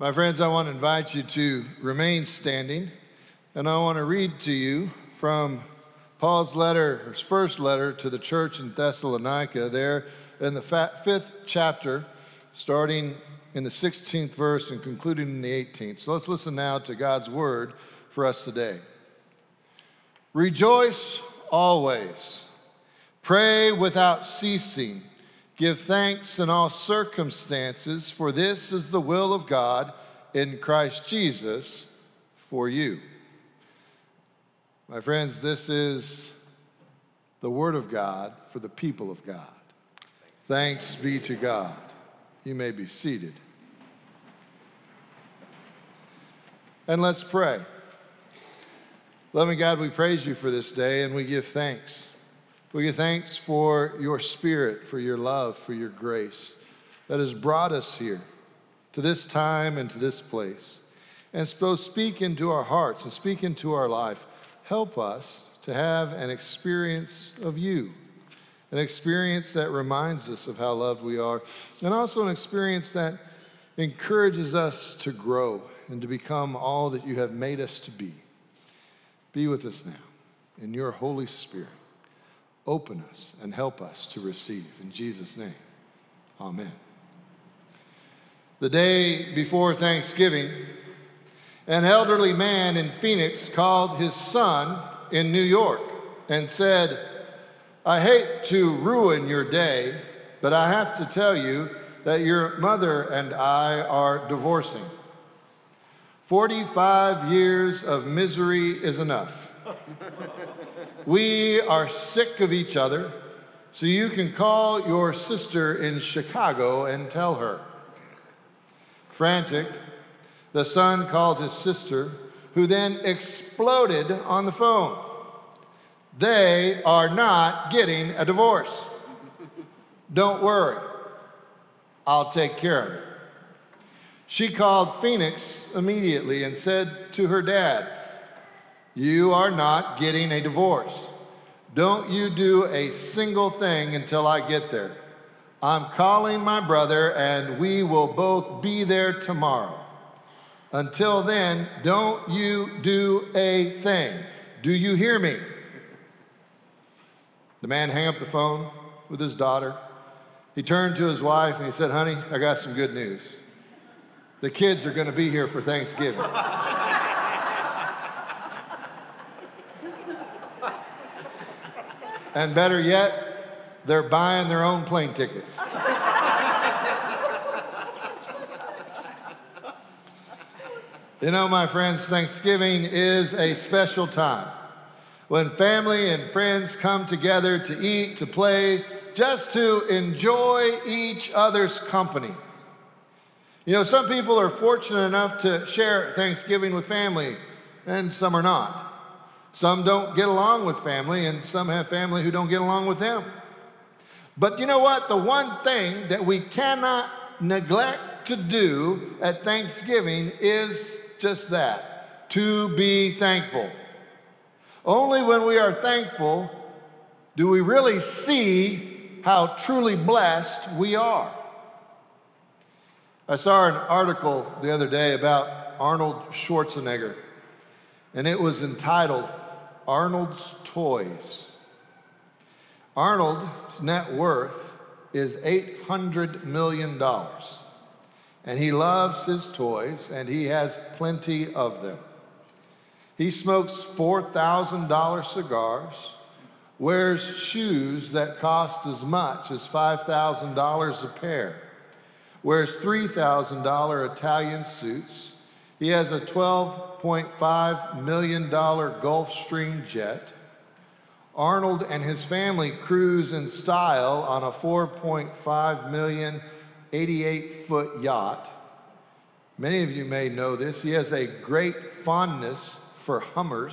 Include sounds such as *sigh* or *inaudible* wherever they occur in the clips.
My friends, I want to invite you to remain standing, and I want to read to you from Paul's letter, his first letter to the church in Thessalonica, there in the fifth chapter, starting in the 16th verse and concluding in the 18th. So let's listen now to God's word for us today. Rejoice always, pray without ceasing. Give thanks in all circumstances, for this is the will of God in Christ Jesus for you. My friends, this is the Word of God for the people of God. Thanks be to God. You may be seated. And let's pray. Loving God, we praise you for this day and we give thanks. We give thanks for your spirit, for your love, for your grace that has brought us here to this time and to this place. And so speak into our hearts and speak into our life. Help us to have an experience of you, an experience that reminds us of how loved we are, and also an experience that encourages us to grow and to become all that you have made us to be. Be with us now in your Holy Spirit. Open us and help us to receive. In Jesus' name, amen. The day before Thanksgiving, an elderly man in Phoenix called his son in New York and said, I hate to ruin your day, but I have to tell you that your mother and I are divorcing. 45 years of misery is enough. *laughs* we are sick of each other, so you can call your sister in Chicago and tell her. Frantic, the son called his sister, who then exploded on the phone. They are not getting a divorce. Don't worry, I'll take care of it. She called Phoenix immediately and said to her dad, You are not getting a divorce. Don't you do a single thing until I get there. I'm calling my brother and we will both be there tomorrow. Until then, don't you do a thing. Do you hear me? The man hung up the phone with his daughter. He turned to his wife and he said, Honey, I got some good news. The kids are going to be here for Thanksgiving. *laughs* and better yet, they're buying their own plane tickets. you know, my friends, Thanksgiving is a special time when family and friends come together to eat, to play, just to enjoy each other's company. You know, some people are fortunate enough to share Thanksgiving with family, and some are not. Some don't get along with family, and some have family who don't get along with them. But you know what? The one thing that we cannot neglect to do at Thanksgiving is just that to be thankful. Only when we are thankful do we really see how truly blessed we are. I saw an article the other day about Arnold Schwarzenegger, and it was entitled Arnold's Toys. Arnold's net worth is $800 million, and he loves his toys, and he has plenty of them. He smokes $4,000 cigars, wears shoes that cost as much as $5,000 a pair wears $3,000 Italian suits. He has a $12.5 million Gulfstream jet. Arnold and his family cruise in style on a 4.5 million 88 foot yacht. Many of you may know this. He has a great fondness for Hummers,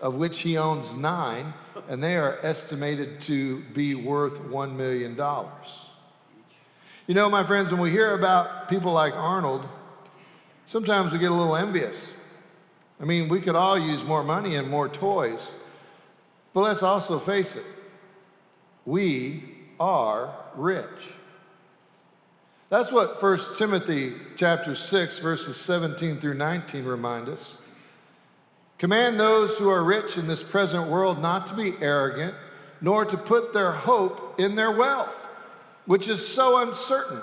of which he owns nine, and they are estimated to be worth $1 million. You know, my friends, when we hear about people like Arnold, sometimes we get a little envious. I mean, we could all use more money and more toys. But let's also face it we are rich. That's what 1 Timothy chapter 6 verses 17 through 19 remind us. Command those who are rich in this present world not to be arrogant, nor to put their hope in their wealth, which is so uncertain,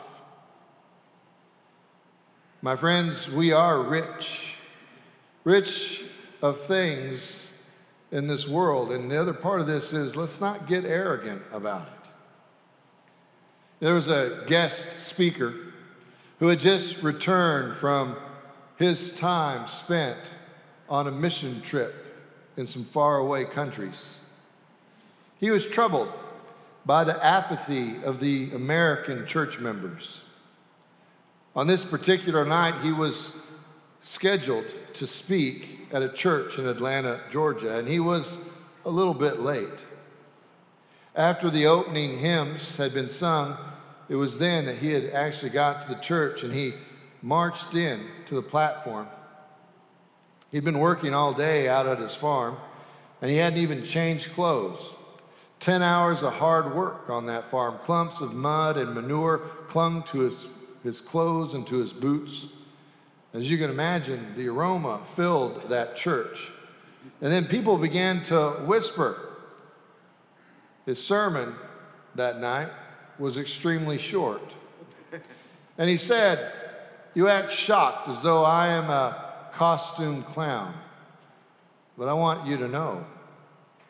My friends, we are rich, rich of things in this world. And the other part of this is let's not get arrogant about it. There was a guest speaker who had just returned from his time spent on a mission trip in some faraway countries. He was troubled by the apathy of the American church members. On this particular night, he was scheduled to speak at a church in Atlanta, Georgia, and he was a little bit late. After the opening hymns had been sung, it was then that he had actually got to the church and he marched in to the platform. He'd been working all day out at his farm and he hadn't even changed clothes. Ten hours of hard work on that farm. Clumps of mud and manure clung to his, his clothes and to his boots. As you can imagine, the aroma filled that church. And then people began to whisper. His sermon that night was extremely short. And he said, You act shocked as though I am a costume clown. But I want you to know,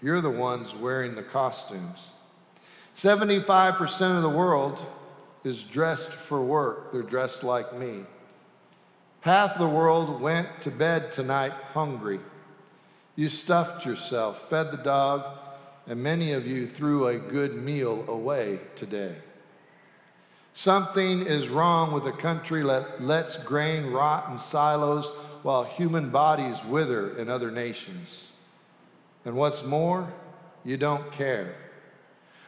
you're the ones wearing the costumes. 75% of the world is dressed for work, they're dressed like me. Half the world went to bed tonight hungry. You stuffed yourself, fed the dog, and many of you threw a good meal away today. Something is wrong with a country that lets grain rot in silos while human bodies wither in other nations. And what's more, you don't care.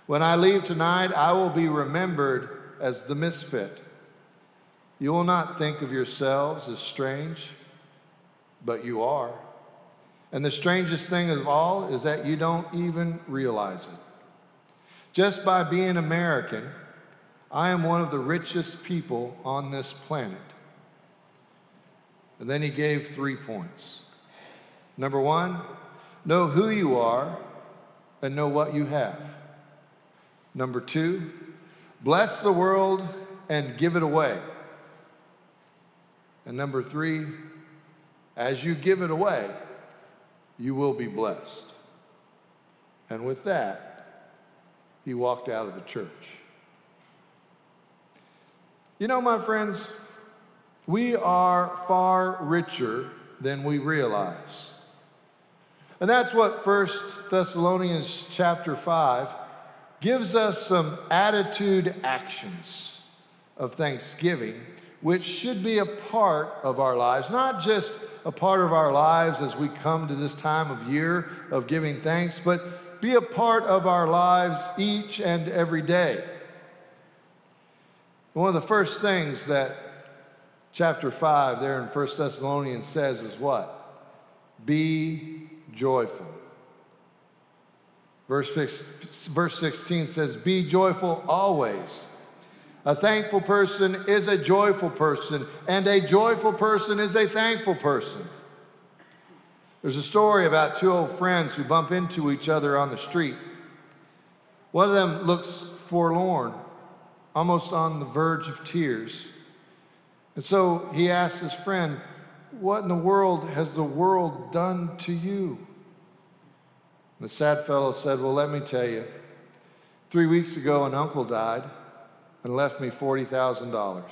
When I leave tonight, I will be remembered as the misfit. You will not think of yourselves as strange, but you are. And the strangest thing of all is that you don't even realize it. Just by being American, I am one of the richest people on this planet. And then he gave three points. Number one, know who you are and know what you have. Number two, bless the world and give it away. And number three, as you give it away, you will be blessed. And with that, he walked out of the church. You know, my friends, we are far richer than we realize. And that's what 1 Thessalonians chapter 5 gives us some attitude actions of thanksgiving, which should be a part of our lives, not just a part of our lives as we come to this time of year of giving thanks, but be a part of our lives each and every day. One of the first things that chapter 5 there in 1 Thessalonians says is what? Be joyful. Verse, verse 16 says, Be joyful always. A thankful person is a joyful person, and a joyful person is a thankful person. There's a story about two old friends who bump into each other on the street. One of them looks forlorn, almost on the verge of tears. And so he asks his friend, What in the world has the world done to you? The sad fellow said, Well, let me tell you. Three weeks ago, an uncle died and left me $40,000.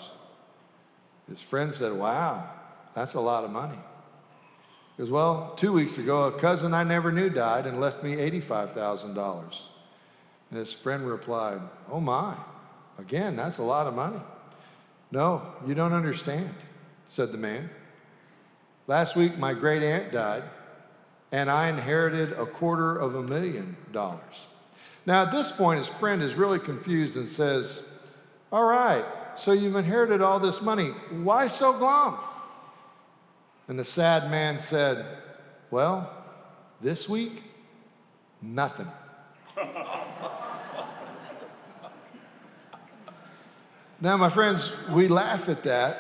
His friend said, Wow, that's a lot of money. He goes, Well, two weeks ago, a cousin I never knew died and left me $85,000. And his friend replied, Oh my, again, that's a lot of money. No, you don't understand, said the man. Last week, my great aunt died, and I inherited a quarter of a million dollars. Now, at this point, his friend is really confused and says, All right, so you've inherited all this money. Why so glum? And the sad man said, Well, this week, nothing. *laughs* now, my friends, we laugh at that,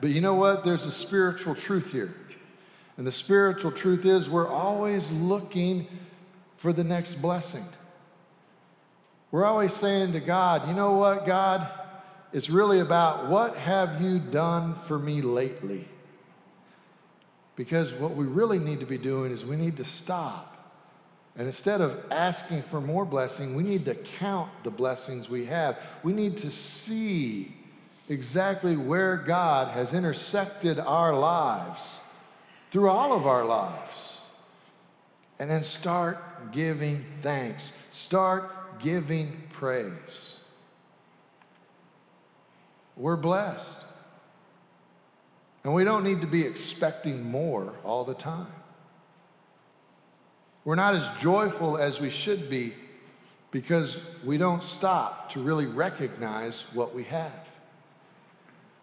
but you know what? There's a spiritual truth here. And the spiritual truth is we're always looking for the next blessing. We're always saying to God, you know what, God? It's really about what have you done for me lately? Because what we really need to be doing is we need to stop. And instead of asking for more blessing, we need to count the blessings we have. We need to see exactly where God has intersected our lives through all of our lives. And then start giving thanks. Start giving praise. We're blessed. And we don't need to be expecting more all the time. We're not as joyful as we should be because we don't stop to really recognize what we have.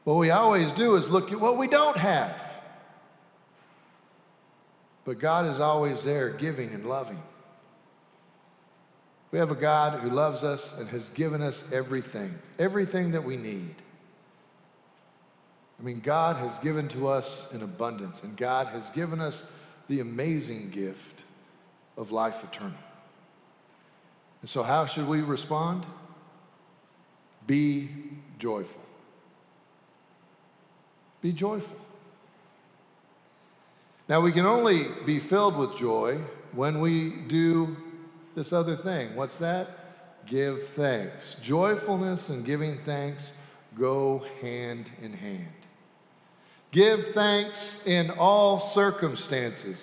What we always do is look at what we don't have. But God is always there giving and loving. We have a God who loves us and has given us everything, everything that we need. I mean, God has given to us in abundance, and God has given us the amazing gift of life eternal. And so, how should we respond? Be joyful. Be joyful. Now, we can only be filled with joy when we do this other thing. What's that? Give thanks. Joyfulness and giving thanks go hand in hand. Give thanks in all circumstances.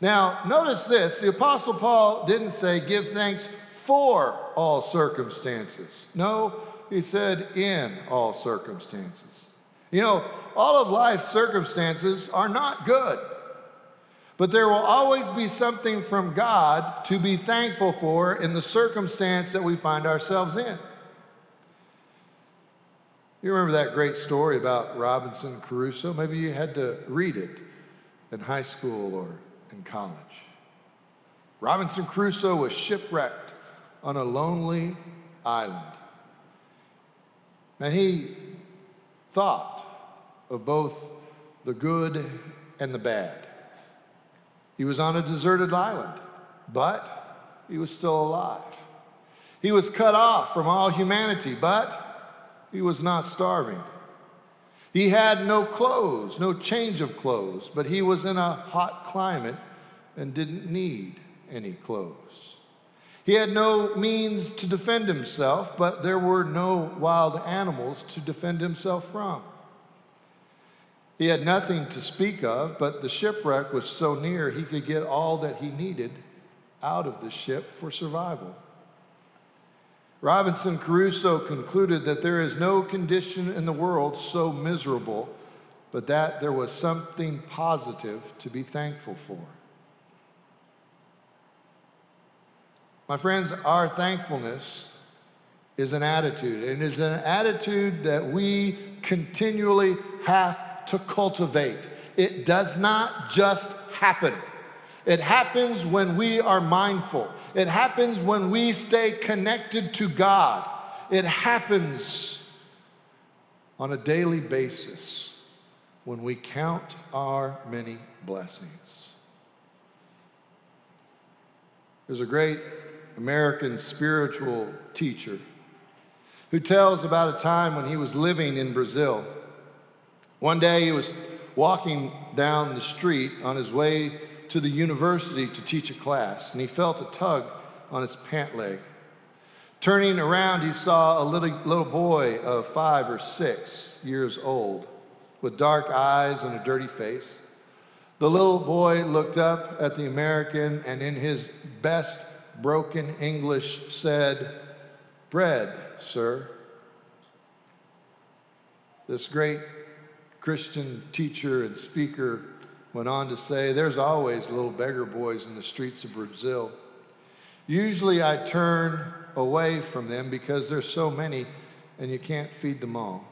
Now, notice this the Apostle Paul didn't say give thanks for all circumstances. No, he said in all circumstances. You know, all of life's circumstances are not good. But there will always be something from God to be thankful for in the circumstance that we find ourselves in. You remember that great story about Robinson Crusoe? Maybe you had to read it in high school or in college. Robinson Crusoe was shipwrecked on a lonely island. And he thought of both the good and the bad. He was on a deserted island, but he was still alive. He was cut off from all humanity, but he was not starving. He had no clothes, no change of clothes, but he was in a hot climate and didn't need any clothes. He had no means to defend himself, but there were no wild animals to defend himself from. He had nothing to speak of, but the shipwreck was so near he could get all that he needed out of the ship for survival. Robinson Crusoe concluded that there is no condition in the world so miserable, but that there was something positive to be thankful for. My friends, our thankfulness is an attitude, and it is an attitude that we continually have to cultivate. It does not just happen. It happens when we are mindful. It happens when we stay connected to God. It happens on a daily basis when we count our many blessings. There's a great American spiritual teacher who tells about a time when he was living in Brazil. One day he was walking down the street on his way to the university to teach a class, and he felt a tug on his pant leg. Turning around, he saw a little, little boy of five or six years old with dark eyes and a dirty face. The little boy looked up at the American and, in his best broken English, said, Bread, sir. This great Christian teacher and speaker went on to say, There's always little beggar boys in the streets of Brazil. Usually I turn away from them because there's so many and you can't feed them all.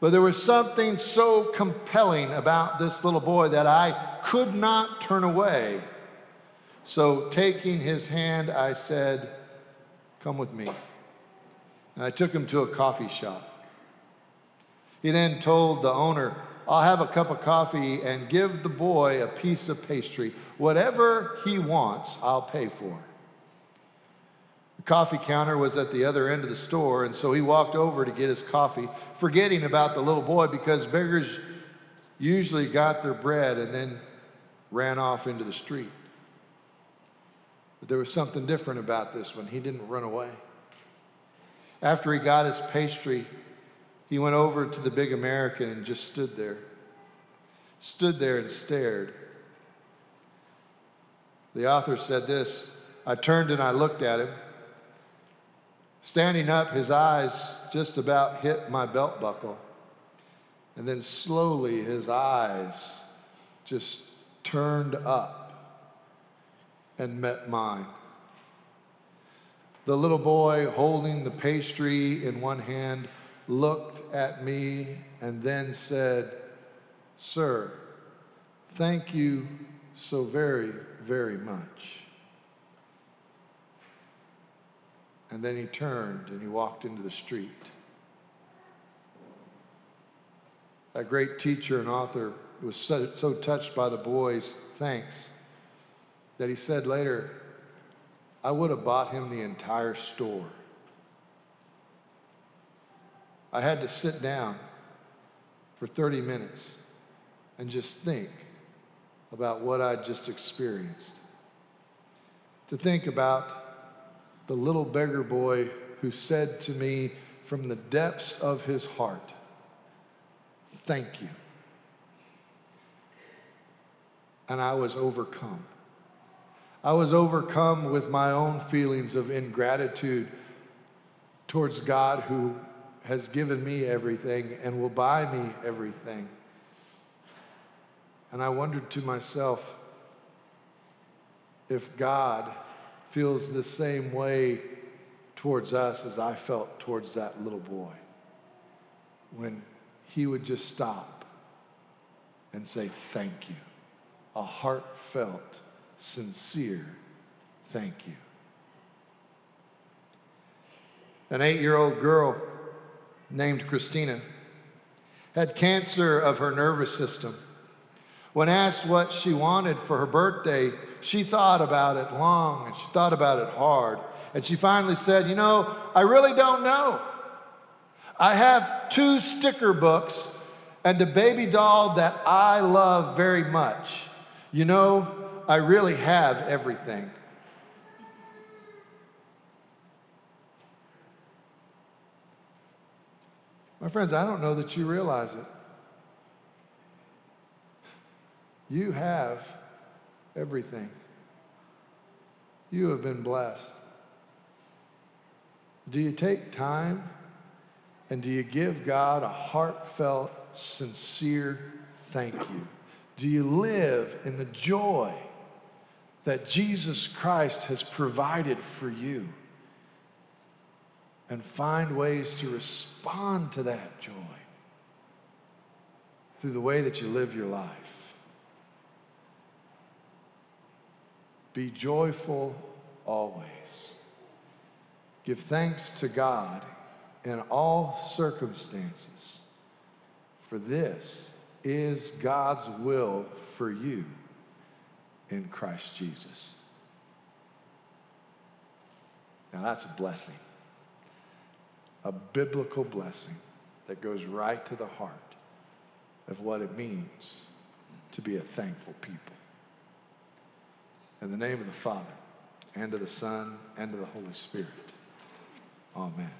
But there was something so compelling about this little boy that I could not turn away. So, taking his hand, I said, Come with me. And I took him to a coffee shop. He then told the owner, I'll have a cup of coffee and give the boy a piece of pastry. Whatever he wants, I'll pay for. The coffee counter was at the other end of the store, and so he walked over to get his coffee, forgetting about the little boy because beggars usually got their bread and then ran off into the street. But there was something different about this one. He didn't run away. After he got his pastry, he went over to the big American and just stood there. Stood there and stared. The author said this I turned and I looked at him. Standing up, his eyes just about hit my belt buckle. And then slowly his eyes just turned up and met mine. The little boy holding the pastry in one hand looked at me and then said, Sir, thank you so very, very much. And then he turned and he walked into the street. That great teacher and author was so, so touched by the boy's thanks that he said later, I would have bought him the entire store. I had to sit down for 30 minutes and just think about what I'd just experienced. To think about the little beggar boy who said to me from the depths of his heart, Thank you. And I was overcome. I was overcome with my own feelings of ingratitude towards God who has given me everything and will buy me everything. And I wondered to myself if God feels the same way towards us as I felt towards that little boy. When he would just stop and say, Thank you. A heartfelt, sincere thank you. An eight year old girl named Christina had cancer of her nervous system. When asked what she wanted for her birthday, she thought about it long and she thought about it hard. And she finally said, You know, I really don't know. I have two sticker books and a baby doll that I love very much. You know, I really have everything. My friends, I don't know that you realize it. You have everything. You have been blessed. Do you take time and do you give God a heartfelt, sincere thank you? Do you live in the joy that Jesus Christ has provided for you? And find ways to respond to that joy through the way that you live your life. Be joyful always. Give thanks to God in all circumstances, for this is God's will for you in Christ Jesus. Now that's a blessing, a biblical blessing that goes right to the heart of what it means to be a thankful people. In the name of the Father, and of the Son, and of the Holy Spirit. Amen.